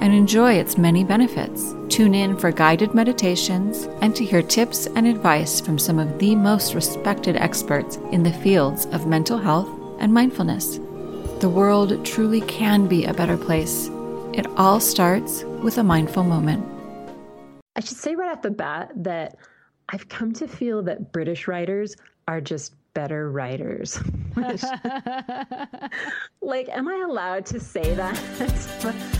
and enjoy its many benefits. Tune in for guided meditations and to hear tips and advice from some of the most respected experts in the fields of mental health and mindfulness. The world truly can be a better place. It all starts with a mindful moment. I should say right off the bat that I've come to feel that British writers are just better writers. like, am I allowed to say that?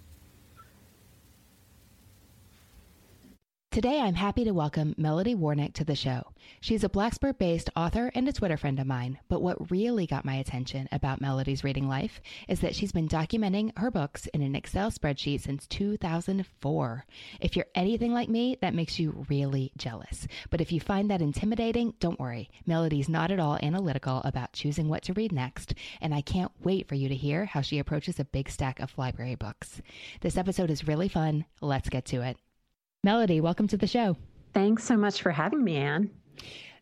Today, I'm happy to welcome Melody Warnick to the show. She's a Blacksburg based author and a Twitter friend of mine, but what really got my attention about Melody's reading life is that she's been documenting her books in an Excel spreadsheet since 2004. If you're anything like me, that makes you really jealous. But if you find that intimidating, don't worry. Melody's not at all analytical about choosing what to read next, and I can't wait for you to hear how she approaches a big stack of library books. This episode is really fun. Let's get to it. Melody, welcome to the show. Thanks so much for having me, Anne.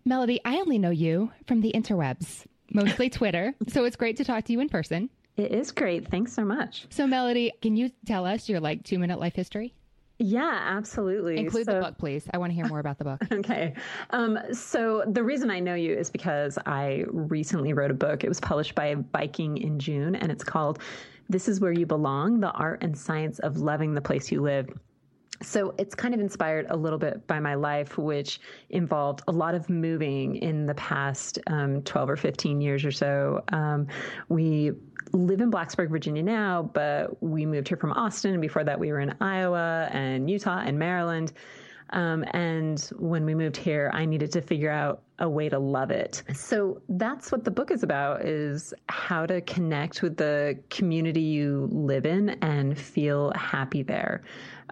Melody, I only know you from the interwebs, mostly Twitter, so it's great to talk to you in person. It is great. Thanks so much. So, Melody, can you tell us your like two minute life history? Yeah, absolutely. Include so, the book, please. I want to hear more about the book. okay. Um, so, the reason I know you is because I recently wrote a book. It was published by Viking in June, and it's called This Is Where You Belong The Art and Science of Loving the Place You Live so it's kind of inspired a little bit by my life, which involved a lot of moving in the past um, 12 or 15 years or so. Um, we live in Blacksburg, Virginia now, but we moved here from Austin. And before that, we were in Iowa and Utah and Maryland. Um, and when we moved here, I needed to figure out a way to love it. So that's what the book is about is how to connect with the community you live in and feel happy there.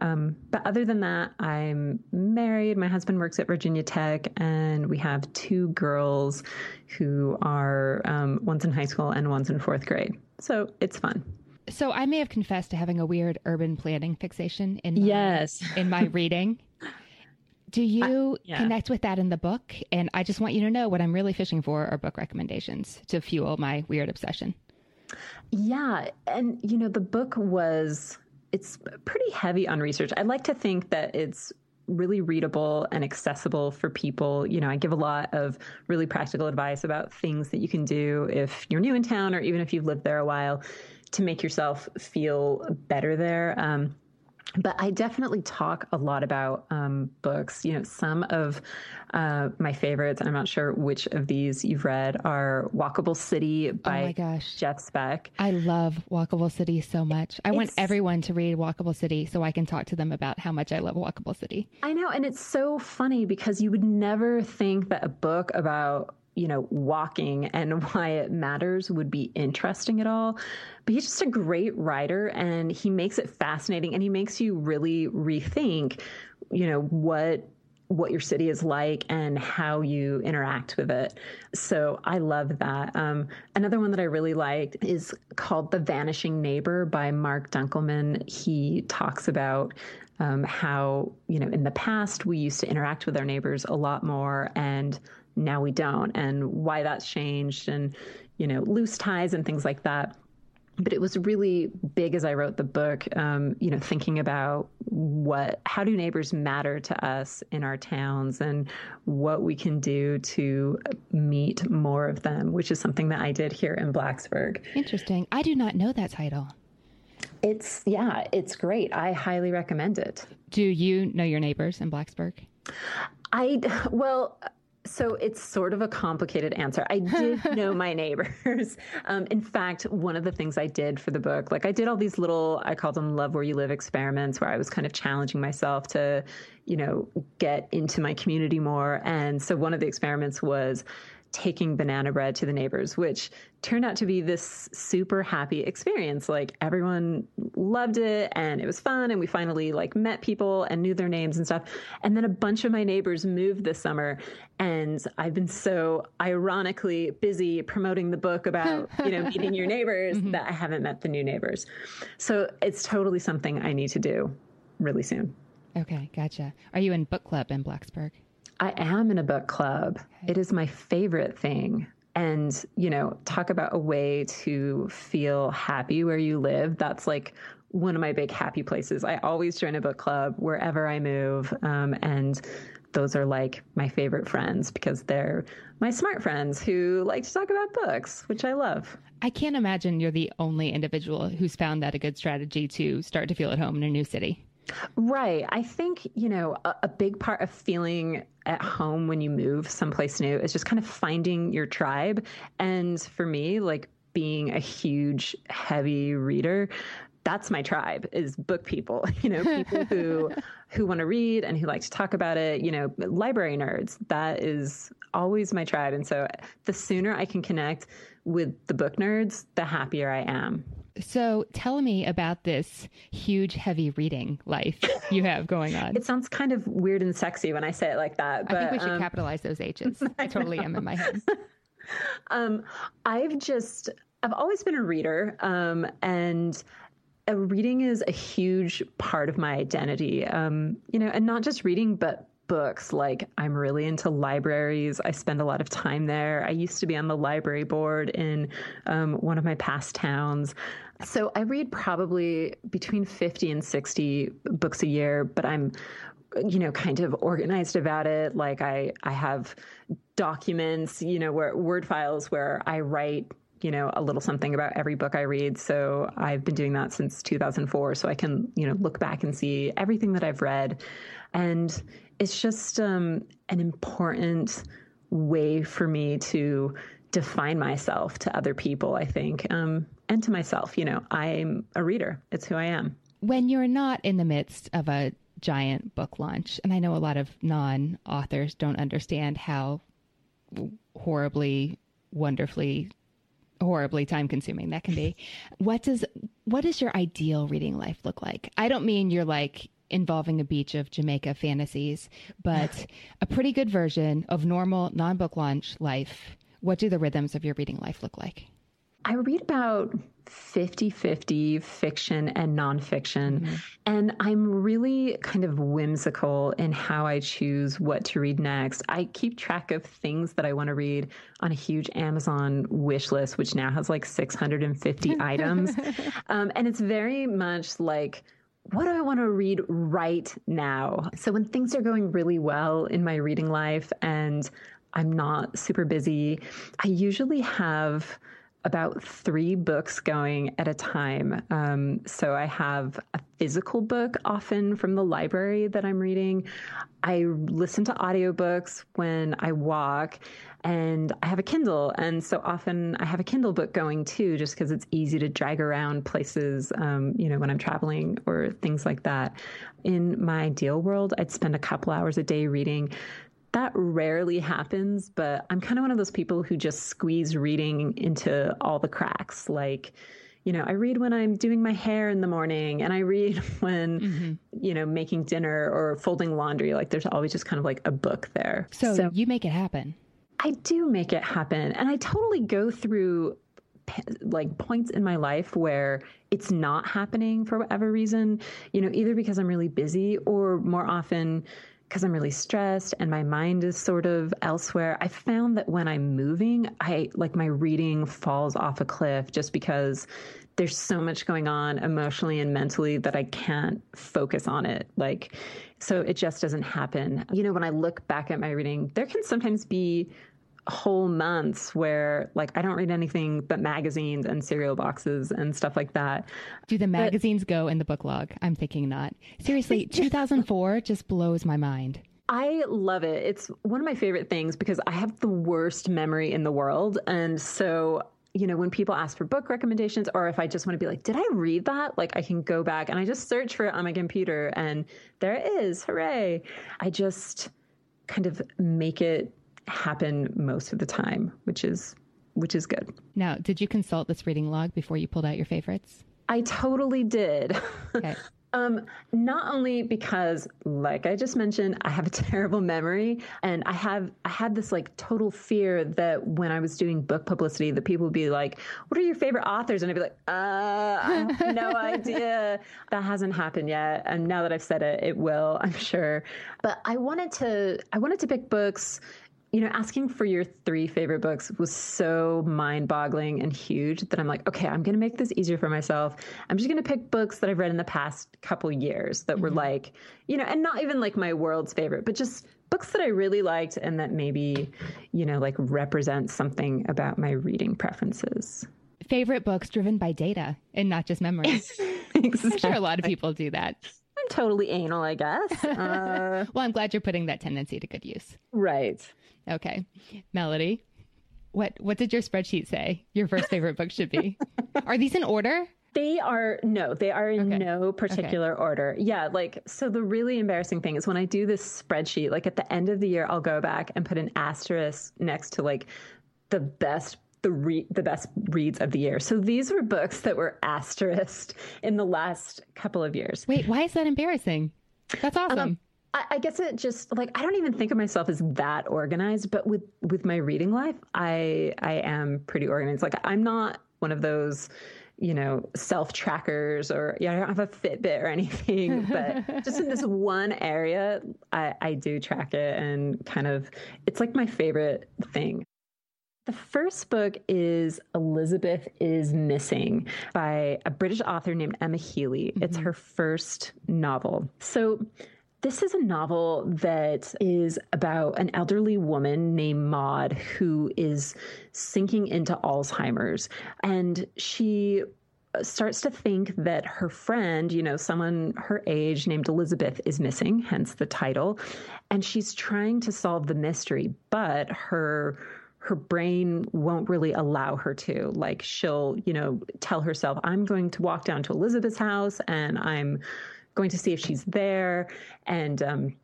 Um, but other than that, I'm married. My husband works at Virginia Tech, and we have two girls who are um, one's in high school and one's in fourth grade. So it's fun. So I may have confessed to having a weird urban planning fixation in my, yes in my reading. Do you uh, yeah. connect with that in the book? And I just want you to know what I'm really fishing for are book recommendations to fuel my weird obsession. Yeah, and you know the book was it's pretty heavy on research. I like to think that it's really readable and accessible for people. You know, I give a lot of really practical advice about things that you can do if you're new in town or even if you've lived there a while to make yourself feel better there. Um, but I definitely talk a lot about um, books. You know, some of uh, my favorites, and I'm not sure which of these you've read, are Walkable City by oh my gosh. Jeff Speck. I love Walkable City so much. I it's, want everyone to read Walkable City so I can talk to them about how much I love Walkable City. I know, and it's so funny because you would never think that a book about you know, walking and why it matters would be interesting at all. But he's just a great writer and he makes it fascinating and he makes you really rethink, you know, what what your city is like and how you interact with it. So I love that. Um, another one that I really liked is called The Vanishing Neighbor by Marc Dunkelman. He talks about um, how, you know, in the past we used to interact with our neighbors a lot more and now we don't, and why that's changed, and you know, loose ties and things like that but it was really big as I wrote the book, um, you know, thinking about what, how do neighbors matter to us in our towns and what we can do to meet more of them, which is something that I did here in Blacksburg. Interesting. I do not know that title. It's, yeah, it's great. I highly recommend it. Do you know your neighbors in Blacksburg? I, well, so it's sort of a complicated answer. I did know my neighbors. Um, in fact, one of the things I did for the book, like I did all these little, I called them love where you live experiments where I was kind of challenging myself to, you know, get into my community more. And so one of the experiments was taking banana bread to the neighbors, which turned out to be this super happy experience. Like everyone loved it and it was fun and we finally like met people and knew their names and stuff. And then a bunch of my neighbors moved this summer and I've been so ironically busy promoting the book about, you know, meeting your neighbors mm-hmm. that I haven't met the new neighbors. So it's totally something I need to do really soon. Okay, gotcha. Are you in book club in Blacksburg? I am in a book club. Okay. It is my favorite thing. And, you know, talk about a way to feel happy where you live. That's like one of my big happy places. I always join a book club wherever I move. Um, and those are like my favorite friends because they're my smart friends who like to talk about books, which I love. I can't imagine you're the only individual who's found that a good strategy to start to feel at home in a new city. Right. I think, you know, a, a, big part of feeling at home when you move someplace new is just kind of finding your tribe. And for me, like being a huge, heavy reader, that's my tribe is book people you know people who who want to read and who like to talk about it you know library nerds that is always my tribe and so the sooner i can connect with the book nerds the happier i am so tell me about this huge, heavy reading life you have going on. it sounds kind of weird and sexy when I say it like that. But, I think we should um, capitalize those H's. I, I totally am in my head. um, I've just, I've always been a reader. Um, and a reading is a huge part of my identity. Um, you know, and not just reading, but books. Like I'm really into libraries. I spend a lot of time there. I used to be on the library board in um, one of my past towns. So I read probably between 50 and 60 books a year, but I'm you know kind of organized about it like i i have documents you know where word files where i write you know a little something about every book i read so i've been doing that since 2004 so i can you know look back and see everything that i've read and it's just um, an important way for me to define myself to other people, I think, um, and to myself. You know, I'm a reader, it's who I am. When you're not in the midst of a giant book launch, and I know a lot of non authors don't understand how horribly, wonderfully horribly time consuming that can be. What does what does your ideal reading life look like? I don't mean you're like involving a beach of Jamaica fantasies, but a pretty good version of normal non book launch life. What do the rhythms of your reading life look like? I read about 50 50 fiction and nonfiction. Mm-hmm. And I'm really kind of whimsical in how I choose what to read next. I keep track of things that I want to read on a huge Amazon wish list, which now has like 650 items. Um, and it's very much like, what do I want to read right now? So when things are going really well in my reading life and I'm not super busy, I usually have about three books going at a time. Um, so I have a physical book often from the library that I'm reading. I listen to audiobooks when I walk and I have a Kindle. And so often I have a Kindle book going too, just because it's easy to drag around places, um, you know, when I'm traveling or things like that. In my ideal world, I'd spend a couple hours a day reading that rarely happens, but I'm kind of one of those people who just squeeze reading into all the cracks. Like, you know, I read when I'm doing my hair in the morning and I read when, mm-hmm. you know, making dinner or folding laundry. Like, there's always just kind of like a book there. So, so you make it happen. I do make it happen. And I totally go through like points in my life where it's not happening for whatever reason, you know, either because I'm really busy or more often, because I'm really stressed and my mind is sort of elsewhere. I found that when I'm moving, I like my reading falls off a cliff just because there's so much going on emotionally and mentally that I can't focus on it. Like, so it just doesn't happen. You know, when I look back at my reading, there can sometimes be whole months where like I don't read anything but magazines and cereal boxes and stuff like that. Do the magazines but, go in the book log? I'm thinking not. Seriously, 2004 just blows my mind. I love it. It's one of my favorite things because I have the worst memory in the world. And so you know, when people ask for book recommendations, or if I just want to be like, did I read that? Like, I can go back and I just search for it on my computer and there it is. Hooray. I just kind of make it happen most of the time, which is which is good. Now, did you consult this reading log before you pulled out your favorites? I totally did. Okay. Um, not only because, like I just mentioned, I have a terrible memory, and I have I had this like total fear that when I was doing book publicity, that people would be like, "What are your favorite authors?" And I'd be like, "Uh, I have no idea." That hasn't happened yet, and now that I've said it, it will, I'm sure. But I wanted to I wanted to pick books you know, asking for your three favorite books was so mind boggling and huge that I'm like, okay, I'm going to make this easier for myself. I'm just going to pick books that I've read in the past couple years that mm-hmm. were like, you know, and not even like my world's favorite, but just books that I really liked and that maybe, you know, like represent something about my reading preferences. Favorite books driven by data and not just memories. exactly. I'm sure a lot of people do that. I'm totally anal, I guess. Uh, well, I'm glad you're putting that tendency to good use. Right. Okay. Melody, what what did your spreadsheet say your first favorite book should be? Are these in order? They are no, they are in okay. no particular okay. order. Yeah, like so the really embarrassing thing is when I do this spreadsheet, like at the end of the year I'll go back and put an asterisk next to like the best the re- the best reads of the year. So these were books that were asterisked in the last couple of years. Wait, why is that embarrassing? That's awesome. Um, I, guess it just like I don't even think of myself as that organized, but with with my reading life, I I am pretty organized. Like I'm not one of those you know, self trackers or yeah, I don't have a Fitbit or anything, but just in this one area, I, I do track it and kind of it's like my favorite thing. The first book is Elizabeth is Missing by a British author named Emma Healey. Mm-hmm. It's her first novel. So this is a novel that is about an elderly woman named Maud who is sinking into Alzheimer's. And she uh, starts to think that her friend, you know, someone her age named Elizabeth is missing, hence the title. And she's trying to solve the mystery, but her her brain won't really allow her to. Like she'll, you know, tell herself, I'm going to walk down to Elizabeth's house and I'm going to see if she's there. And um,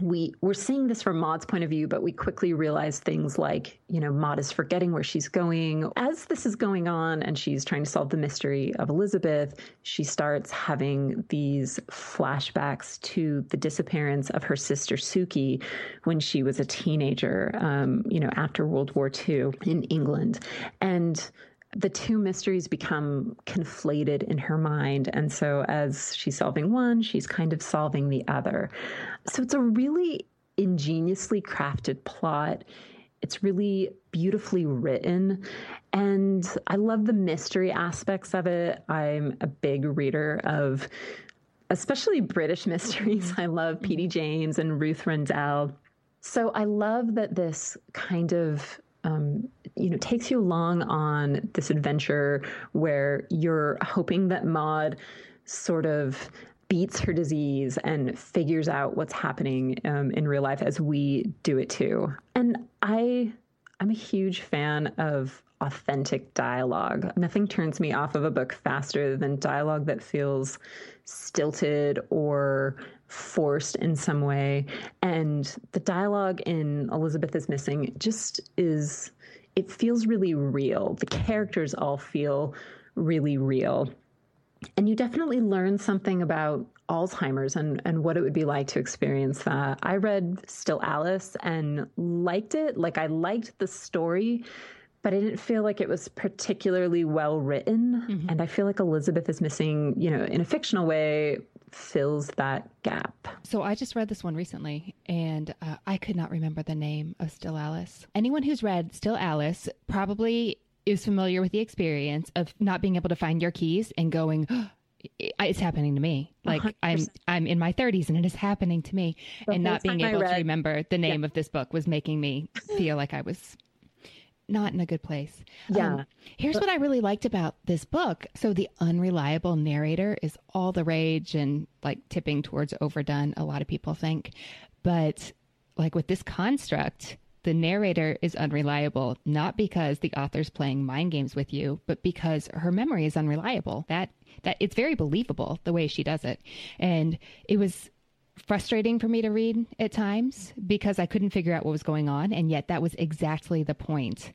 we we're seeing this from Maud's point of view, but we quickly realize things like, you know, Maud is forgetting where she's going. As this is going on and she's trying to solve the mystery of Elizabeth, she starts having these flashbacks to the disappearance of her sister Suki when she was a teenager, um, you know, after World War II in England. And the two mysteries become conflated in her mind. And so, as she's solving one, she's kind of solving the other. So, it's a really ingeniously crafted plot. It's really beautifully written. And I love the mystery aspects of it. I'm a big reader of especially British mysteries. I love P.D. James and Ruth Rendell. So I love that this kind of um, you know takes you along on this adventure where you're hoping that Maud sort of beats her disease and figures out what's happening um, in real life as we do it too. And I I'm a huge fan of authentic dialogue. Nothing turns me off of a book faster than dialogue that feels stilted or forced in some way. And the dialogue in Elizabeth is Missing just is, it feels really real. The characters all feel really real. And you definitely learn something about Alzheimer's and, and what it would be like to experience that. I read Still Alice and liked it. Like, I liked the story, but I didn't feel like it was particularly well written. Mm-hmm. And I feel like Elizabeth is missing, you know, in a fictional way, fills that gap. So I just read this one recently and I could not remember the name of Still Alice. Anyone who's read Still Alice probably is familiar with the experience of not being able to find your keys and going, it's happening to me. Like i am I'm I'm in my 30s and it is happening to me the and not being able read, to remember the name yeah. of this book was making me feel like I was not in a good place. Yeah. Um, here's but, what I really liked about this book. So the unreliable narrator is all the rage and like tipping towards overdone, a lot of people think. But like with this construct, the narrator is unreliable, not because the author's playing mind games with you, but because her memory is unreliable. That that it's very believable the way she does it. And it was frustrating for me to read at times because I couldn't figure out what was going on. And yet that was exactly the point.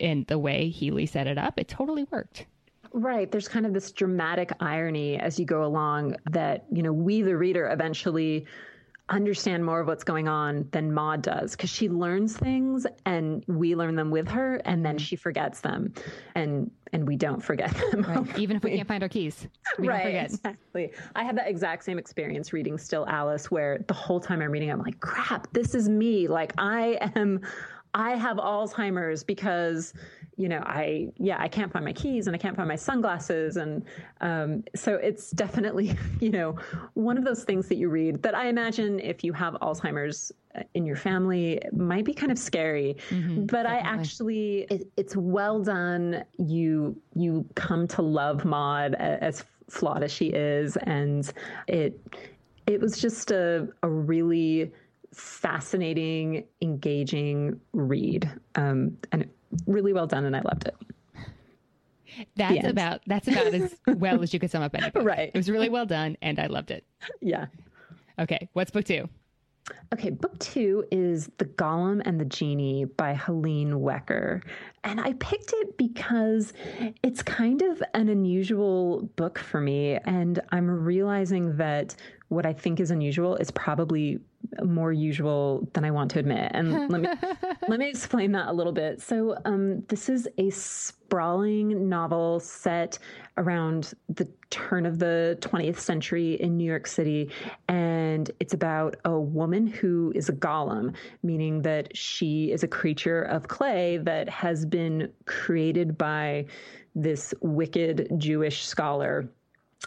And the way Healey set it up, it totally worked. Right. There's kind of this dramatic irony as you go along that, you know, we, the reader, eventually understand more of what's going on than Maud does because she learns things and we learn them with her and then mm-hmm. she forgets them and and we don't forget them. Right. Even if we can't find our keys. We right. Exactly. I had that exact same experience reading Still Alice where the whole time I'm reading I'm like, crap, this is me. Like I am I have Alzheimer's because you know, I yeah, I can't find my keys and I can't find my sunglasses, and um, so it's definitely you know one of those things that you read that I imagine if you have Alzheimer's uh, in your family might be kind of scary, mm-hmm, but definitely. I actually it, it's well done. You you come to love Maud as flawed as she is, and it it was just a a really fascinating, engaging read, um, and really well done, and I loved it. That's about that's about as well as you could sum up any book. Right. It was really well done, and I loved it. Yeah. Okay, what's book two? Okay, book two is The Golem and the Genie by Helene Wecker. And I picked it because it's kind of an unusual book for me. And I'm realizing that what I think is unusual is probably more usual than I want to admit. And let me let me explain that a little bit. So, um, this is a sprawling novel set around the turn of the 20th century in New York City, and it's about a woman who is a golem, meaning that she is a creature of clay that has been created by this wicked Jewish scholar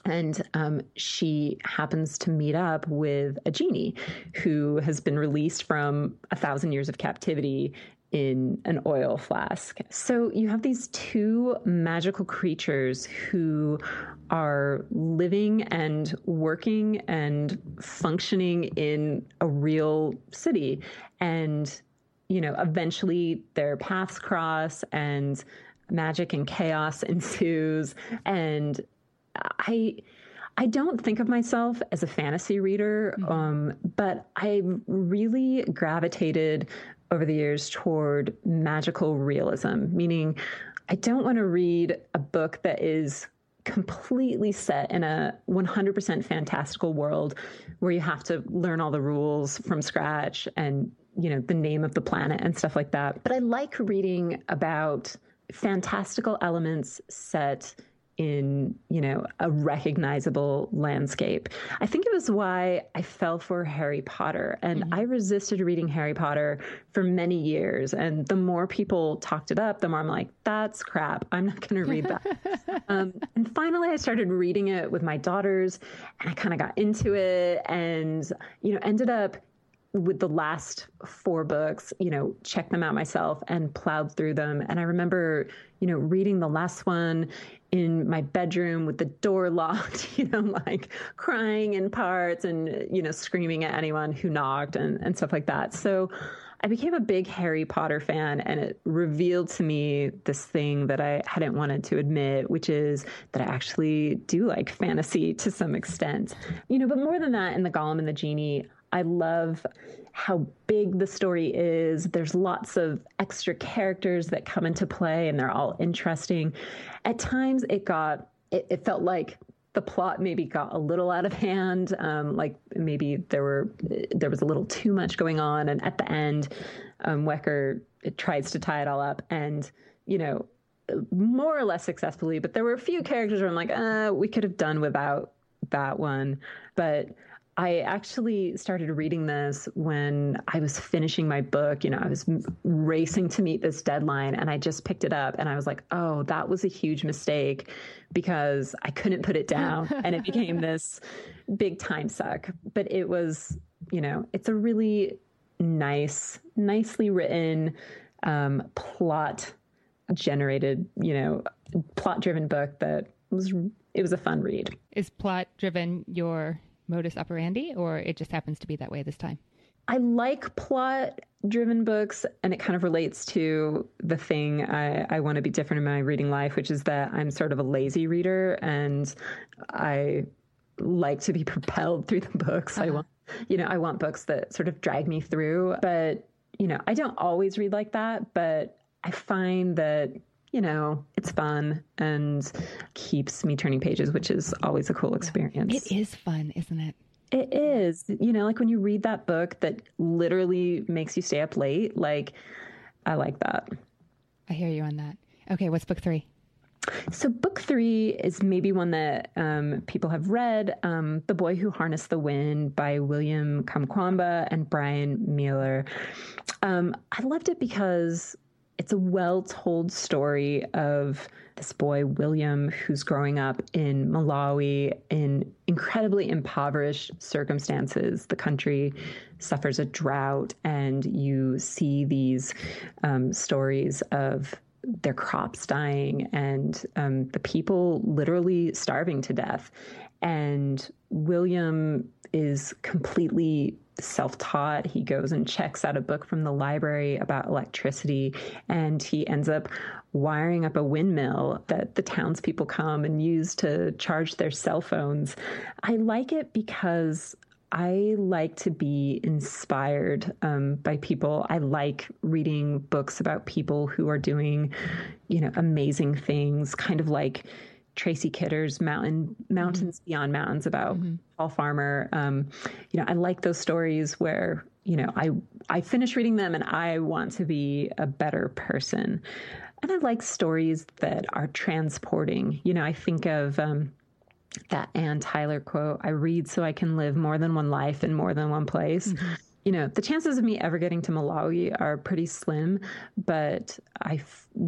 and um, she happens to meet up with a genie who has been released from a thousand years of captivity in an oil flask. So you have these two magical creatures who are living and working and functioning in a real city. And, you know, eventually their paths cross and magic and chaos ensues. And I I don't think of myself as a fantasy reader, mm-hmm. um, but I really gravitated over the years toward magical realism, meaning I don't want to read a book that is completely set in a 100% fantastical world where you have to learn all the rules from scratch and you know the name of the planet and stuff like that but i like reading about fantastical elements set in you know a recognizable landscape i think it was why i fell for harry potter and mm-hmm. i resisted reading harry potter for many years and the more people talked it up the more i'm like that's crap i'm not going to read that um, and finally i started reading it with my daughters and i kind of got into it and you know ended up with the last four books, you know, checked them out myself and plowed through them. And I remember, you know, reading the last one in my bedroom with the door locked, you know, like crying in parts and, you know, screaming at anyone who knocked and, and stuff like that. So I became a big Harry Potter fan and it revealed to me this thing that I hadn't wanted to admit, which is that I actually do like fantasy to some extent. You know, but more than that, in The Golem and the Genie, I love how big the story is. There's lots of extra characters that come into play and they're all interesting. At times it got, it, it felt like the plot maybe got a little out of hand. Um, like maybe there were, there was a little too much going on. And at the end, um, Wecker tries to tie it all up and, you know, more or less successfully, but there were a few characters where I'm like, uh, we could have done without that one. But I actually started reading this when I was finishing my book. You know, I was racing to meet this deadline and I just picked it up and I was like, oh, that was a huge mistake because I couldn't put it down and it became this big time suck. But it was, you know, it's a really nice, nicely written, um, plot generated, you know, plot driven book that was, it was a fun read. Is plot driven your modus operandi, or it just happens to be that way this time? I like plot driven books, and it kind of relates to the thing I, I want to be different in my reading life, which is that I'm sort of a lazy reader and I like to be propelled through the books. Uh-huh. I want, you know, I want books that sort of drag me through, but, you know, I don't always read like that, but I find that you know, it's fun and keeps me turning pages, which is always a cool experience. It is fun, isn't it? It is. You know, like when you read that book that literally makes you stay up late, like, I like that. I hear you on that. Okay, what's book three? So, book three is maybe one that um, people have read um, The Boy Who Harnessed the Wind by William Kamkwamba and Bryan Mealer. Um, I loved it because it's a well told story of this boy, William, who's growing up in Malawi in incredibly impoverished circumstances. The country suffers a drought, and you see these um, stories of their crops dying and um, the people literally starving to death. And William is completely self taught. He goes and checks out a book from the library about electricity, and he ends up wiring up a windmill that the townspeople come and use to charge their cell phones. I like it because I like to be inspired um, by people. I like reading books about people who are doing, you know, amazing things, kind of like Tracy Kidder's Mountain Mountains mm-hmm. Beyond Mountains about mm-hmm. Paul Farmer. Um, you know, I like those stories where you know I I finish reading them and I want to be a better person, and I like stories that are transporting. You know, I think of. Um, that Anne Tyler quote, I read so I can live more than one life in more than one place. Mm-hmm you know, the chances of me ever getting to Malawi are pretty slim, but I,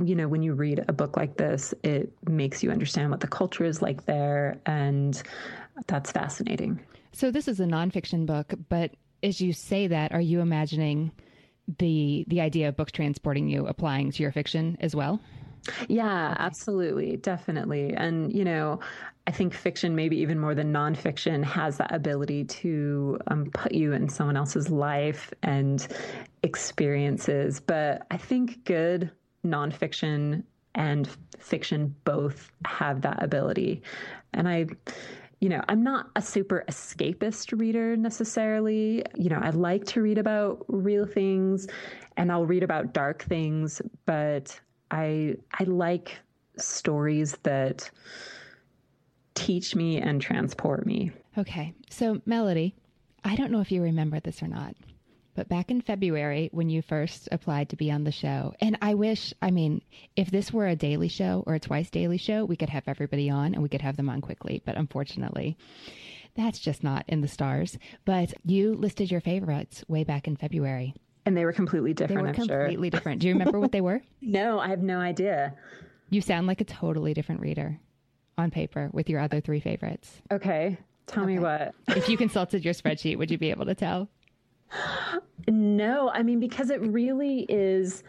you know, when you read a book like this, it makes you understand what the culture is like there, and that's fascinating. So this is a nonfiction book, but as you say that, are you imagining the the idea of books transporting you applying to your fiction as well? Yeah, absolutely. Definitely. And, you know, I think fiction, maybe even more than nonfiction, has that ability to um, put you in someone else's life and experiences. But I think good nonfiction and fiction both have that ability. And I, you know, I'm not a super escapist reader necessarily. You know, I like to read about real things and I'll read about dark things, but I I like stories that teach me and transport me. Okay. So, Melody, I don't know if you remember this or not, but back in February when you first applied to be on the show, and I wish, I mean, if this were a daily show or a twice daily show, we could have everybody on and we could have them on quickly, but unfortunately, that's just not in the stars. But you listed your favorites way back in February. And they were completely different, they were I'm completely sure. different. Do you remember what they were? no, I have no idea. You sound like a totally different reader on paper with your other three favorites. Okay. Tell okay. me what. if you consulted your spreadsheet, would you be able to tell? No, I mean, because it really is.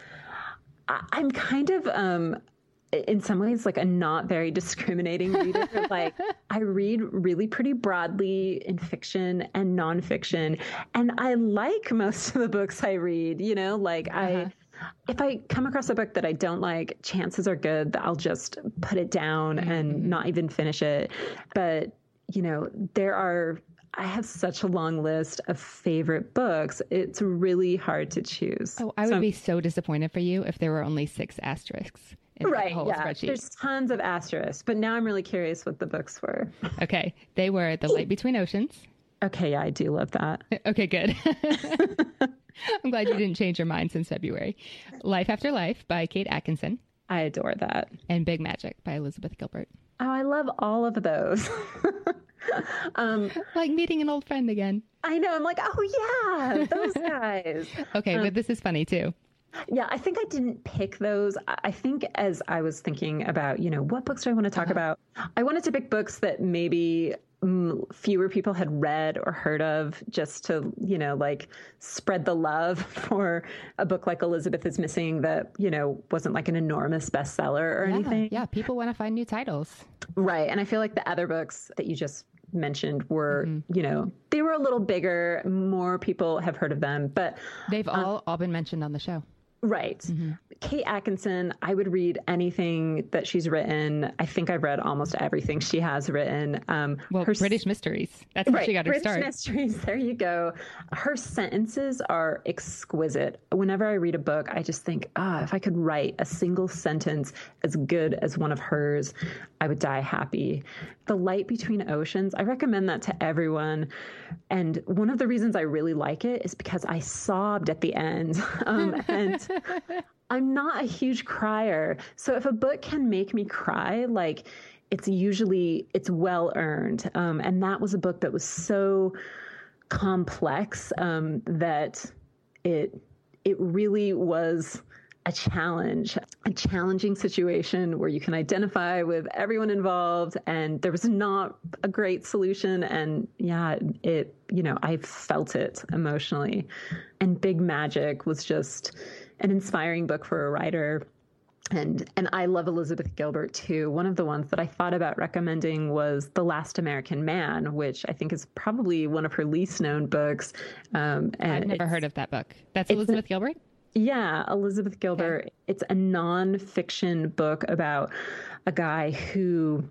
I'm kind of um, in some ways like a not very discriminating reader. like I read really pretty broadly in fiction and nonfiction, and I like most of the books I read. You know, like uh-huh. I. If I come across a book that I don't like, chances are good that I'll just put it down mm-hmm. and not even finish it. But, you know, there are I have such a long list of favorite books. It's really hard to choose. Oh, I would so, be so disappointed for you if there were only six asterisks right, yeah. Spreadsheet. There's tons of asterisks, but now I'm really curious what the books were. Okay. They were The Light Between Oceans. Okay, yeah, I do love that. Okay, good. I'm glad you didn't change your mind since February. Life After Life by Kate Atkinson. I adore that. And Big Magic by Elizabeth Gilbert. Oh, I love all of those. um, like meeting an old friend again. I know. I'm like, oh yeah, those guys. okay, um, but this is funny too. Yeah, I think I didn't pick those. I think as I was thinking about, you know, what books do I want to talk uh-huh. about? I wanted to pick books that maybe fewer people had read or heard of just to you know like spread the love for a book like elizabeth is missing that you know wasn't like an enormous bestseller or yeah, anything yeah people want to find new titles right and i feel like the other books that you just mentioned were mm-hmm. you know they were a little bigger more people have heard of them but they've um, all all been mentioned on the show Right. Mm-hmm. Kate Atkinson, I would read anything that she's written. I think I've read almost everything she has written. Um, well, her, British Mysteries. That's right, she got her start. British start. Mysteries. There you go. Her sentences are exquisite. Whenever I read a book, I just think, ah, if I could write a single sentence as good as one of hers, I would die happy. The Light Between Oceans, I recommend that to everyone. And one of the reasons I really like it is because I sobbed at the end. Um, and I'm not a huge crier. So if a book can make me cry, like it's usually it's well earned. Um, and that was a book that was so complex um, that it it really was a challenge, a challenging situation where you can identify with everyone involved and there was not a great solution. And yeah, it, you know, I felt it emotionally. And Big Magic was just an inspiring book for a writer. And and I love Elizabeth Gilbert too. One of the ones that I thought about recommending was The Last American Man, which I think is probably one of her least known books. Um, and I've never heard of that book. That's Elizabeth Gilbert. Yeah, Elizabeth Gilbert. Okay. It's a nonfiction book about a guy who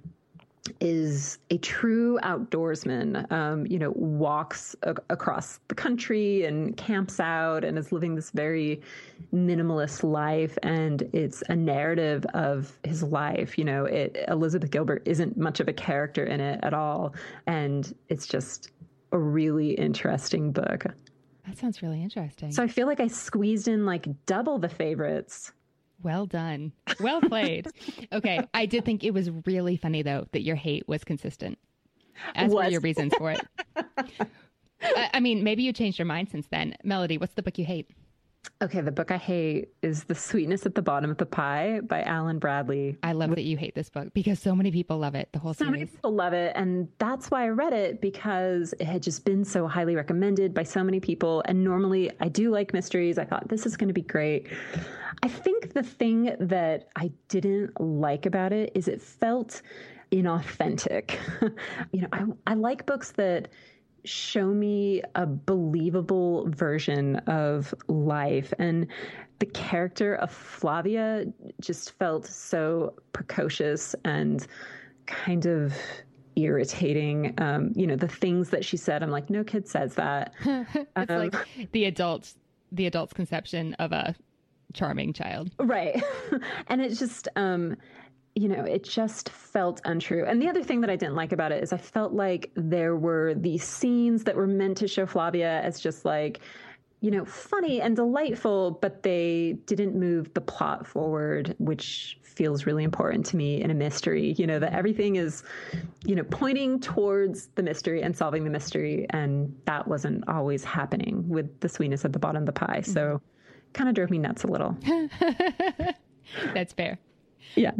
is a true outdoorsman, um, you know, walks a- across the country and camps out and is living this very minimalist life. And it's a narrative of his life. You know, it, Elizabeth Gilbert isn't much of a character in it at all. And it's just a really interesting book. That sounds really interesting. So I feel like I squeezed in like double the favorites. Well done. Well played. okay. I did think it was really funny, though, that your hate was consistent. As for your reasons for it. I, I mean, maybe you changed your mind since then. Melody, what's the book you hate? Okay, the book I hate is The Sweetness at the Bottom of the Pie by Alan Bradley. I love that you hate this book because so many people love it, the whole so series. So many people love it. And that's why I read it because it had just been so highly recommended by so many people. And normally I do like mysteries. I thought this is going to be great. I think the thing that I didn't like about it is it felt inauthentic. you know, I, I like books that show me a believable version of life. And the character of Flavia just felt so precocious and kind of irritating. Um, you know, the things that she said, I'm like, no kid says that. it's um, like the adults, the adult's conception of a charming child. Right. and it's just, um, you know, it just felt untrue. And the other thing that I didn't like about it is I felt like there were these scenes that were meant to show Flavia as just like, you know, funny and delightful, but they didn't move the plot forward, which feels really important to me in a mystery. You know, that everything is, you know, pointing towards the mystery and solving the mystery. And that wasn't always happening with the sweetness at the bottom of the pie. So mm-hmm. kind of drove me nuts a little. That's fair. Yeah.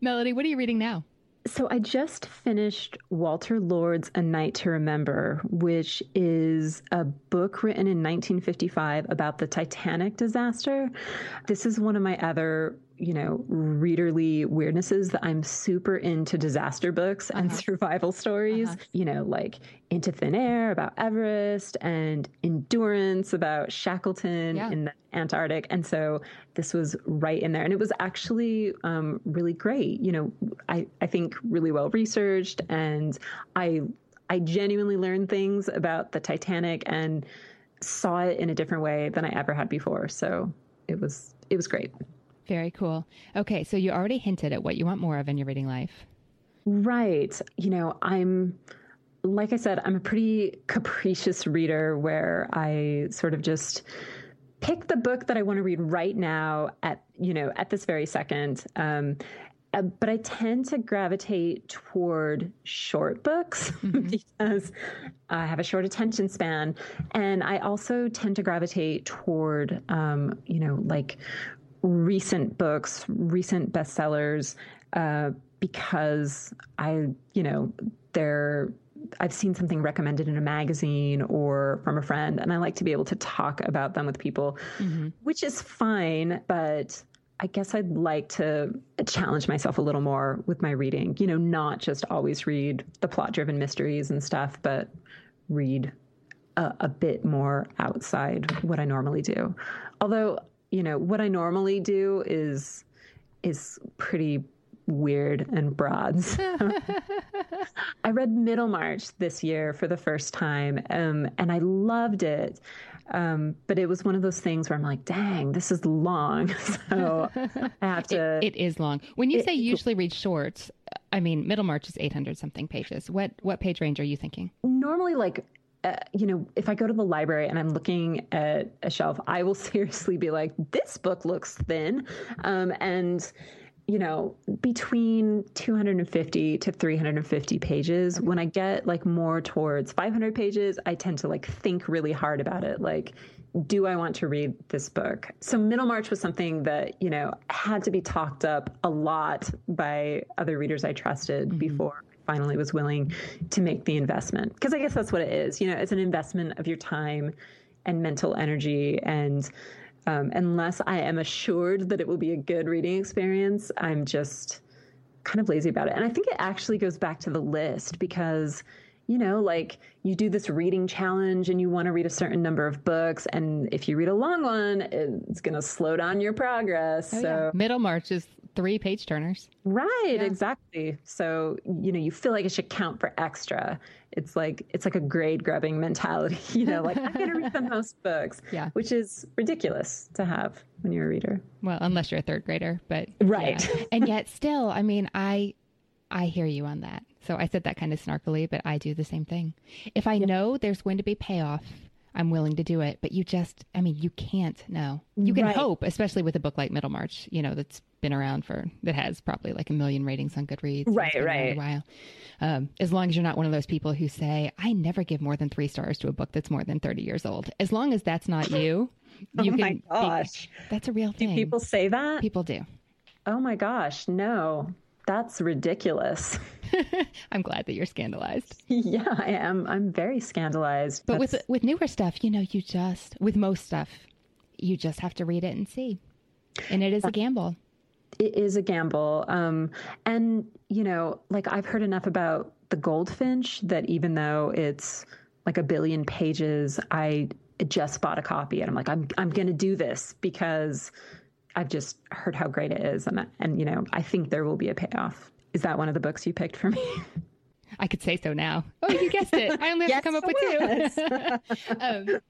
Melody, what are you reading now? So I just finished Walter Lord's A Night to Remember, which is a book written in 1955 about the Titanic disaster. This is one of my other you know, readerly weirdnesses that I'm super into disaster books and uh-huh. survival stories, uh-huh. you know, like Into Thin Air about Everest and Endurance about Shackleton yeah. in the Antarctic. And so this was right in there. And it was actually um, really great. You know, I, I think really well researched and I I genuinely learned things about the Titanic and saw it in a different way than I ever had before. So it was it was great. Very cool. Okay, so you already hinted at what you want more of in your reading life. Right. You know, I'm like I said, I'm a pretty capricious reader where I sort of just pick the book that I want to read right now at, you know, at this very second. Um, uh, but I tend to gravitate toward short books mm-hmm. because I have a short attention span, and I also tend to gravitate toward, um, you know, like recent books, recent bestsellers, uh, because I, you know, they're I've seen something recommended in a magazine or from a friend, and I like to be able to talk about them with people, mm-hmm. which is fine. But I guess I'd like to challenge myself a little more with my reading. You know, not just always read the plot driven mysteries and stuff, but read a, a, bit more outside what I normally do. Although, you know, what I normally do is is pretty weird and broad. So I read Middlemarch this year for the first time, um, and I loved it. Um, but it was one of those things where I'm like, dang, this is long. so I have to. it, it is long. When you it, say usually read shorts, I mean, Middlemarch is 800 something pages. What what page range are you thinking? Normally, like uh, you know, if I go to the library and I'm looking at a shelf, I will seriously be like, this book looks thin. Um, and you know, between 250 to 350 pages. When I get like more towards 500 pages, I tend to like think really hard about it. Like, do I want to read this book? So Middlemarch was something that, you know, had to be talked up a lot by other readers I trusted mm-hmm. before finally was willing to make the investment. Because I guess that's what it is. You know, it's an investment of your time and mental energy and um, unless I am assured that it will be a good reading experience, I'm just kind of lazy about it. And I think it actually goes back to the list because, you know, like you do this reading challenge and you want to read a certain number of books. And if you read a long one, it's going to slow down your progress. Oh, so, yeah. Middlemarch is three page turners. Right, yeah. exactly. So, you know, you feel like it should count for extra. It's like it's like a grade grubbing mentality, you know, like I'm gonna read the most books. Yeah. Which is ridiculous to have when you're a reader. Well, unless you're a third grader, but Right. Yeah. and yet still, I mean, I I hear you on that. So I said that kind of snarkily, but I do the same thing. If I yeah. know there's going to be payoff I'm willing to do it. But you just, I mean, you can't know. You can right. hope, especially with a book like Middlemarch, you know, that's been around for, that has probably like a million ratings on Goodreads. Right, right. A while. Um, as long as you're not one of those people who say, I never give more than three stars to a book that's more than 30 years old. As long as that's not you, you oh can. my gosh. Be, that's a real thing. Do people say that? People do. Oh my gosh, no. That's ridiculous. I'm glad that you're scandalized. Yeah, I am. I'm very scandalized. But That's... with with newer stuff, you know, you just with most stuff, you just have to read it and see. And it is a gamble. It is a gamble. Um, and you know, like I've heard enough about the goldfinch that even though it's like a billion pages, I just bought a copy and I'm like, I'm I'm gonna do this because I've just heard how great it is, and and you know, I think there will be a payoff. Is that one of the books you picked for me? I could say so now. Oh, you guessed it. I only have yes, to come up with two. um,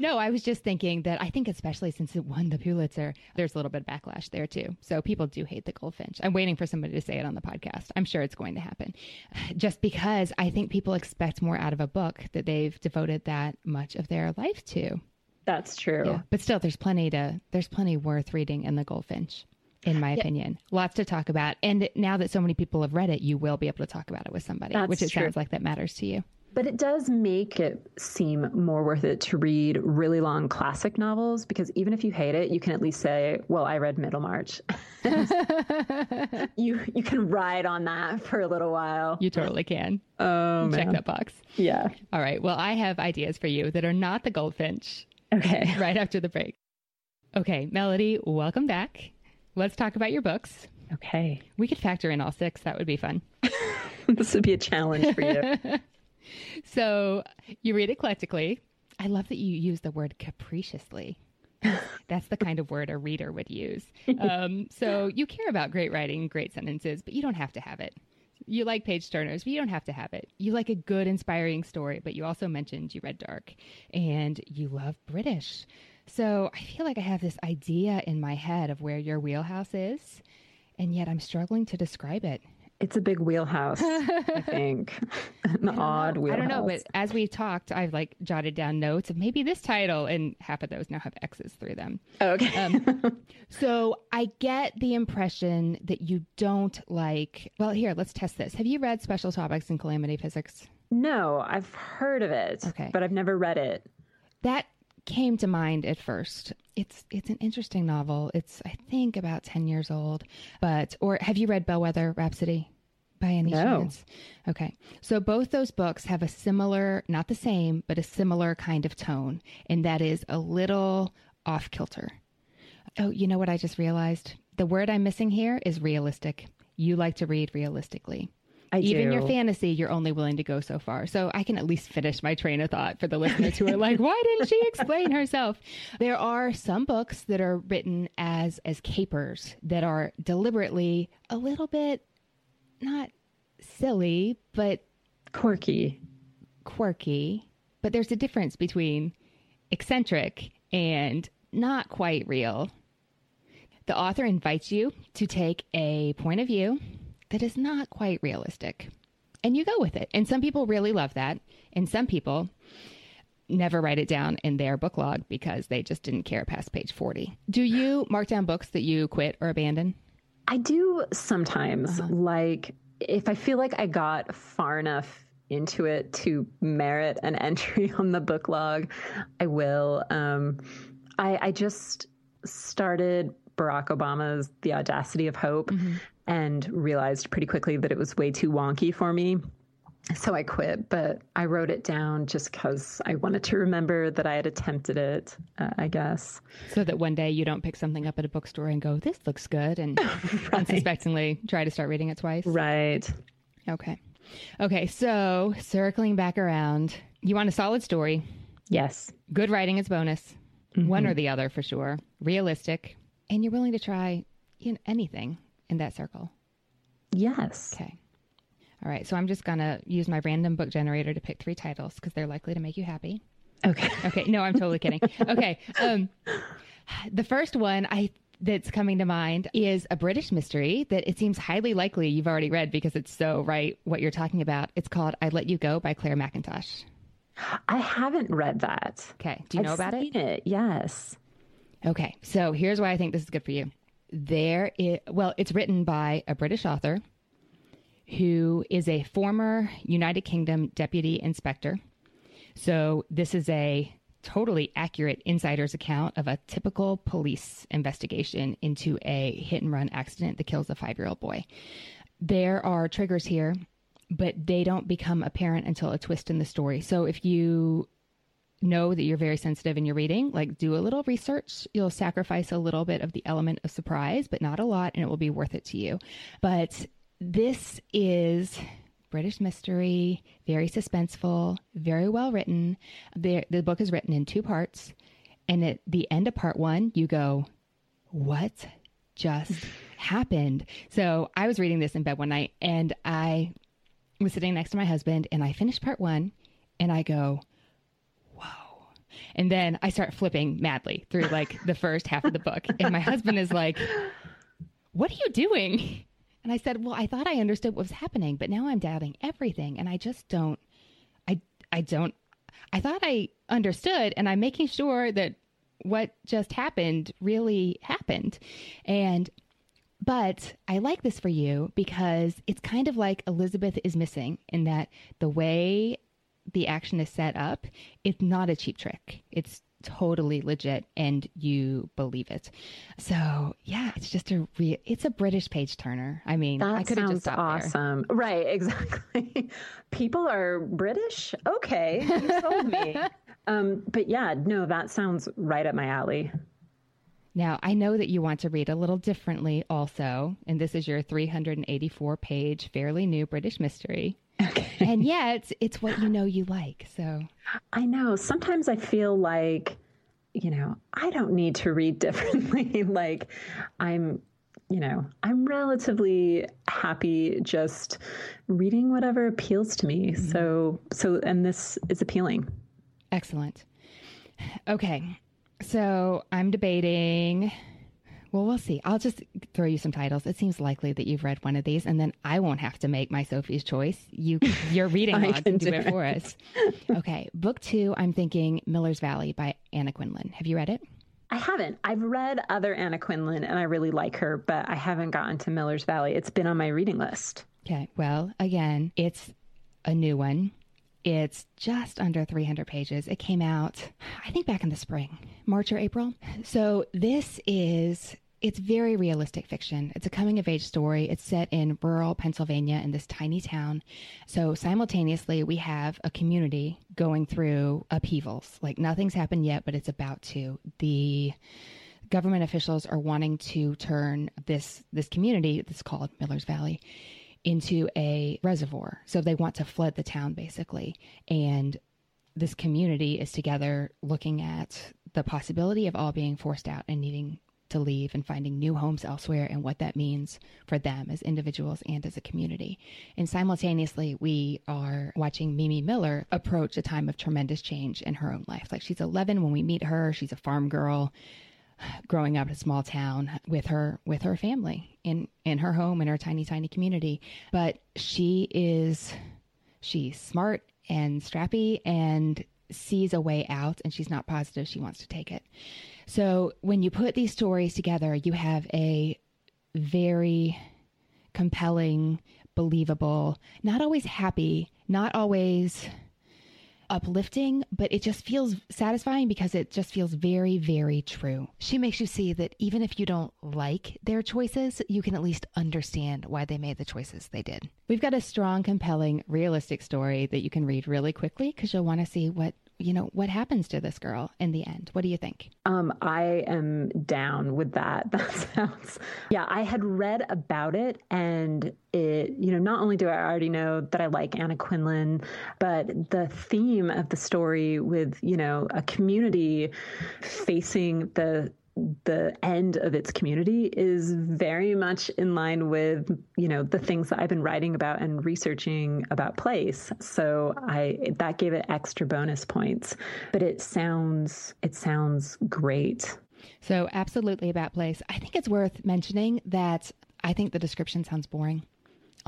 no, I was just thinking that I think, especially since it won the Pulitzer, there's a little bit of backlash there too. So people do hate the goldfinch. I'm waiting for somebody to say it on the podcast. I'm sure it's going to happen. Just because I think people expect more out of a book that they've devoted that much of their life to. That's true. Yeah. But still, there's plenty to there's plenty worth reading in the Goldfinch, in my yeah. opinion. Lots to talk about. And now that so many people have read it, you will be able to talk about it with somebody, That's which it true. sounds like that matters to you. But it does make it seem more worth it to read really long classic novels because even if you hate it, you can at least say, "Well, I read Middlemarch." you you can ride on that for a little while. You totally can. Oh, check that box. Yeah. All right. Well, I have ideas for you that are not the Goldfinch Okay. Right after the break. Okay, Melody, welcome back. Let's talk about your books. Okay. We could factor in all six. That would be fun. this would be a challenge for you. so you read eclectically. I love that you use the word capriciously. That's the kind of word a reader would use. Um, so you care about great writing, great sentences, but you don't have to have it. You like page turners, but you don't have to have it. You like a good, inspiring story, but you also mentioned you read Dark and you love British. So I feel like I have this idea in my head of where your wheelhouse is, and yet I'm struggling to describe it. It's a big wheelhouse, I think. An odd know. wheelhouse. I don't know, but as we've talked, I've like jotted down notes of maybe this title, and half of those now have X's through them. okay. Um, so I get the impression that you don't like. Well, here, let's test this. Have you read Special Topics in Calamity Physics? no, I've heard of it, Okay. but I've never read it. That came to mind at first. It's it's an interesting novel. It's I think about ten years old. But or have you read Bellwether Rhapsody by any No. chance? Okay, so both those books have a similar, not the same, but a similar kind of tone, and that is a little off kilter. Oh, you know what I just realized? The word I'm missing here is realistic. You like to read realistically. I Even do. your fantasy, you're only willing to go so far. So I can at least finish my train of thought for the listeners who are like, why didn't she explain herself? There are some books that are written as as capers that are deliberately a little bit not silly, but Quirky. quirky. But there's a difference between eccentric and not quite real. The author invites you to take a point of view that is not quite realistic. And you go with it. And some people really love that. And some people never write it down in their book log because they just didn't care past page 40. Do you mark down books that you quit or abandon? I do sometimes. Like, if I feel like I got far enough into it to merit an entry on the book log, I will. Um, I, I just started Barack Obama's The Audacity of Hope and realized pretty quickly that it was way too wonky for me. So I quit, but I wrote it down just because I wanted to remember that I had attempted it, uh, I guess. So that one day you don't pick something up at a bookstore and go, this looks good, and unsuspectingly try to start reading it twice. Right. Okay. Okay. So circling back around, you want a solid story. Yes. Good writing is bonus. One or the other for sure. Realistic. And you're willing to try you know, anything in that circle. Yes. Okay. All right. So I'm just going to use my random book generator to pick three titles because they're likely to make you happy. Okay. Okay. No, I'm totally kidding. Okay. Um, the first one I that's coming to mind is a British mystery that it seems highly likely you've already read because it's so right what you're talking about. It's called I Let You Go by Clare Mackintosh. I haven't read that. Okay. Do you know I've about it? it? Yes. Okay, so here's why I think this is good for you. There, is, well, it's written by a British author who is a former United Kingdom deputy inspector. So this is a totally accurate insider's account of a typical police investigation into a hit and run accident that kills a five year old boy. There are triggers here, but they don't become apparent until a twist in the story. So if you know that you're very sensitive in your reading, like do a little research. You'll sacrifice a little bit of the element of surprise, but not a lot, and it will be worth it to you. But this is British mystery, very suspenseful, very well written. The, the book is written in two parts. And at the end of part one, you go, What just happened? So I was reading this in bed one night and I was sitting next to my husband and I finished part one and I go, and then I start flipping madly through like the first half of the book. And my husband is like, What are you doing? And I said, Well, I thought I understood what was happening, but now I'm doubting everything. And I just don't, I, I don't, I thought I understood. And I'm making sure that what just happened really happened. And, but I like this for you because it's kind of like Elizabeth is missing in that the way the action is set up, it's not a cheap trick. It's totally legit and you believe it. So yeah, it's just a real it's a British page turner. I mean, I That could have sounds just stopped there. awesome. Right, exactly. People are British? Okay, you sold me. um, but yeah, no, that sounds right up my alley. Now, I know that you want to read a little differently also, and this is your 384 page fairly new British mystery. And yet, it's what you know you like. So, I know. Sometimes I feel like, you know, I don't need to read differently. like I'm, you know, I'm relatively happy just reading whatever appeals to me. Mm-hmm. So, so, and this is appealing. excellent. Okay. So, I'm debating Well, we'll see. I'll just throw you some titles. It seems likely that you've read one of these, and then I won't have to make my Sophie's choice. You, your reading log can do, do it, it for us. Okay, book two. I'm thinking Miller's Valley by Anna Quindlen. Have you read it? I haven't. I've read other Anna Quindlen, and I really like her, but I haven't gotten to Miller's Valley. It's been on my reading list. Okay. Well, again, it's a new one. It's just under 300 pages. It came out, I think, back in the spring, March or April. So this is it's very realistic fiction. It's a coming of age story. It's set in rural Pennsylvania in this tiny town. So simultaneously, we have a community going through upheavals. Like nothing's happened yet, but it's about to. The government officials are wanting to turn this this community that's called Miller's Valley into a reservoir. So they want to flood the town basically. And this community is together looking at the possibility of all being forced out and needing to leave and finding new homes elsewhere and what that means for them as individuals and as a community. And simultaneously, we are watching Mimi Miller approach a time of tremendous change in her own life. Like she's 11 when we meet her, she's a farm girl growing up in a small town with her with her family in in her home in her tiny tiny community. But she is she's smart and strappy and sees a way out and she's not positive she wants to take it. So when you put these stories together, you have a very compelling, believable, not always happy, not always uplifting, but it just feels satisfying because it just feels very, very true. She makes you see that even if you don't like their choices, you can at least understand why they made the choices they did. We've got a strong, compelling, realistic story that you can read really quickly because you'll want to see what you know, what happens to this girl in the end? What do you think? Um, I am down with that. That sounds, yeah, I had read about it and it, you know, not only do I already know that I like Anna Quindlen, but the theme of the story with, you know, a community facing the the end of its community is very much in line with you know the things that I've been writing about and researching about place. So I that gave it extra bonus points. But it sounds it sounds great. So absolutely about place. I think it's worth mentioning that I think the description sounds boring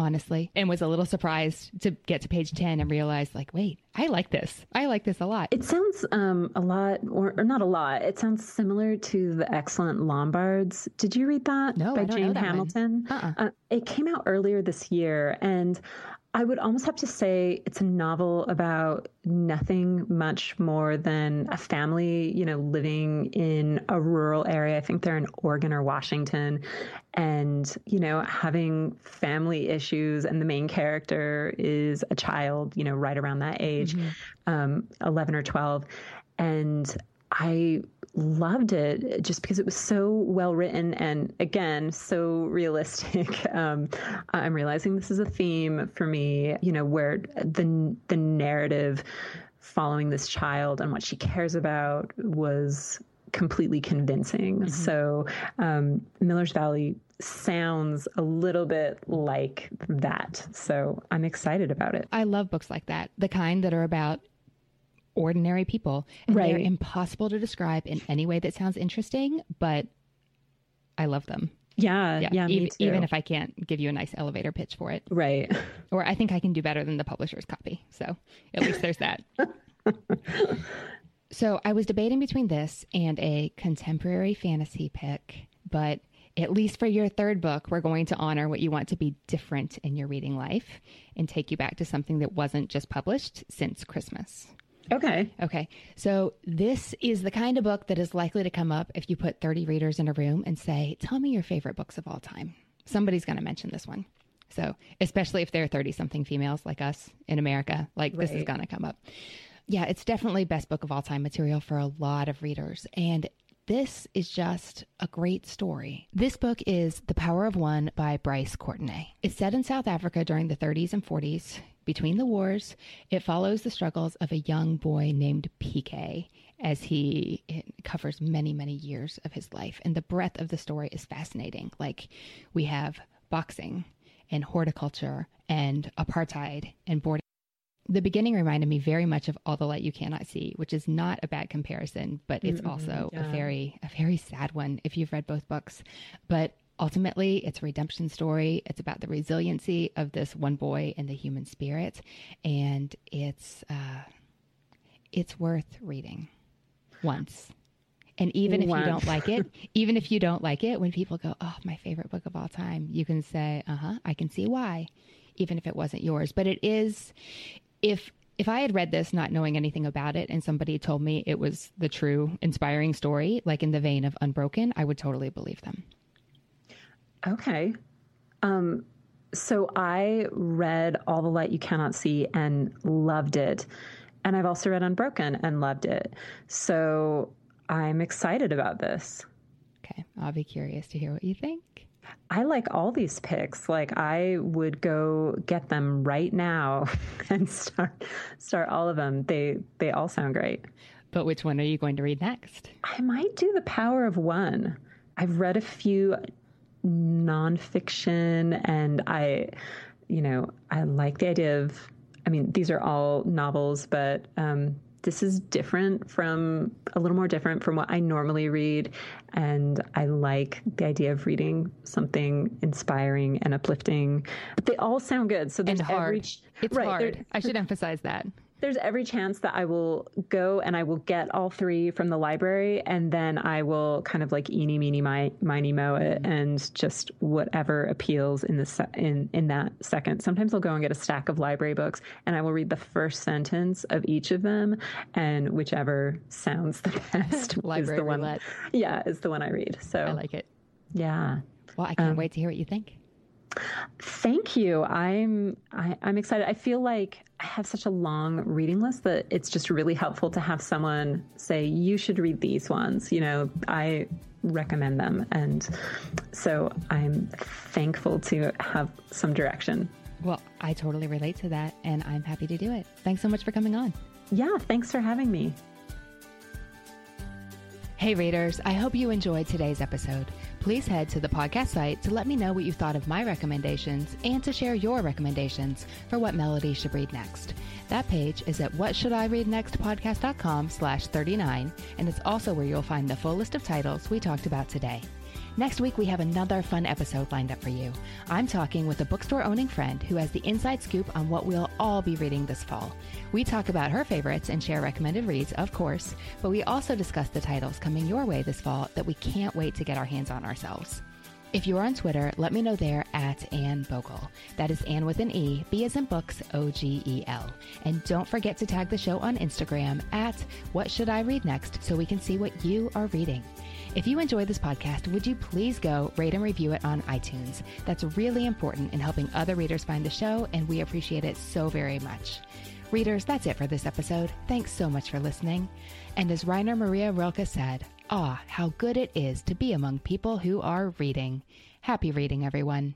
honestly, and was a little surprised to get to page 10 and realize, like, wait, I like this. I like this a lot. It sounds um, a lot, or, or, not a lot, it sounds similar to The Excellent Lombards. Did you read that? No, by I don't Jane know that Hamilton? Uh-uh. Uh, it came out earlier this year, and I would almost have to say it's a novel about nothing much more than a family, you know, living in a rural area. I think they're in Oregon or Washington, and, you know, having family issues. And the main character is a child, you know, right around that age, mm-hmm. um, 11 or 12. And I loved it just because it was so well written and again so realistic. Um, I'm realizing this is a theme for me, you know, where the the narrative following this child and what she cares about was completely convincing. Mm-hmm. So um, Miller's Valley sounds a little bit like that. So I'm excited about it. I love books like that, the kind that are about ordinary people. And right. they're impossible to describe in any way that sounds interesting, but I love them. Yeah, yeah, yeah even, even, if I can't give you a nice elevator pitch for it. Right. Or I think I can do better than the publisher's copy. So at least there's that. so I was debating between this and a contemporary fantasy pick, but at least for your third book, we're going to honor what you want to be different in your reading life and take you back to something that wasn't just published since Christmas. Okay. Okay. So this is the kind of book that is likely to come up if you put 30 readers in a room and say, Tell me your favorite books of all time. Somebody's going to mention this one. So, especially if they're 30 something females like us in America, like right. this is going to come up. Yeah, it's definitely best book of all time material for a lot of readers. And this is just a great story. This book is The Power of One by Bryce Courtenay. It's set in South Africa during the 30s and 40s. Between the wars, it follows the struggles of a young boy named PK as he covers many, many years of his life. And the breadth of the story is fascinating. Like, we have boxing and horticulture and apartheid and boarding the beginning reminded me very much of All the Light You Cannot See, which is not a bad comparison, but it's mm-hmm, also yeah. a very a very sad one if you've read both books. But ultimately, it's a redemption story. It's about the resiliency of this one boy and the human spirit, and it's uh, it's worth reading once. And even if you don't like it, even if you don't like it, when people go, "Oh, my favorite book of all time," you can say, "Uh huh, I can see why." Even if it wasn't yours, but it is, if if I had read this not knowing anything about it and somebody told me it was the true inspiring story, like in the vein of Unbroken, I would totally believe them. Okay. Um, so I read All the Light You Cannot See and loved it. And I've also read Unbroken and loved it. So I'm excited about this. Okay. I'll be curious to hear what you think. I like all these picks. Like I would go get them right now and start start all of them. They they all sound great. But which one are you going to read next? I might do The Power of One. I've read a few nonfiction and I you know, I like the idea of I mean, these are all novels, but um, this is different from a little more different from what I normally read. And I like the idea of reading something inspiring and uplifting. But they all sound good. So there's and hard. Every, it's right, hard. I should emphasize that there's every chance that I will go and I will get all three from the library, and then I will kind of like eeny, meeny, my, miny, mo it, and just whatever appeals in the se- in in that second. Sometimes I'll go and get a stack of library books, and I will read the first sentence of each of them, and whichever sounds the best is the one. Roulette. Yeah, is the one I read. So I like it. Yeah. Well, I can't um, wait to hear what you think. Thank you. I'm I, am i am excited. I feel like I have such a long reading list that it's just really helpful to have someone say you should read these ones. You know, I recommend them, and so I'm thankful to have some direction. Well, I totally relate to that, and I'm happy to do it. Thanks so much for coming on. Yeah, thanks for having me. Hey, readers, I hope you enjoyed today's episode. Please head to the podcast site to let me know what you thought of my recommendations and to share your recommendations for what Melody should read next. That page is at whatshouldireadnextpodcast.com slash 39, and it's also where you'll find the full list of titles we talked about today. Next week, we have another fun episode lined up for you. I'm talking with a bookstore owning friend who has the inside scoop on what we'll all be reading this fall. We talk about her favorites and share recommended reads, of course, but we also discuss the titles coming your way this fall that we can't wait to get our hands on ourselves. If you are on Twitter, let me know there at Anne Bogel. That is Anne with an E, B as in books, O G E L. And don't forget to tag the show on Instagram at What Should I Read Next so we can see what you are reading. If you enjoy this podcast, would you please go rate and review it on iTunes? That's really important in helping other readers find the show, and we appreciate it so very much. Readers, that's it for this episode. Thanks so much for listening. And as Rainer Maria Rilke said, ah, how good it is to be among people who are reading. Happy reading, everyone.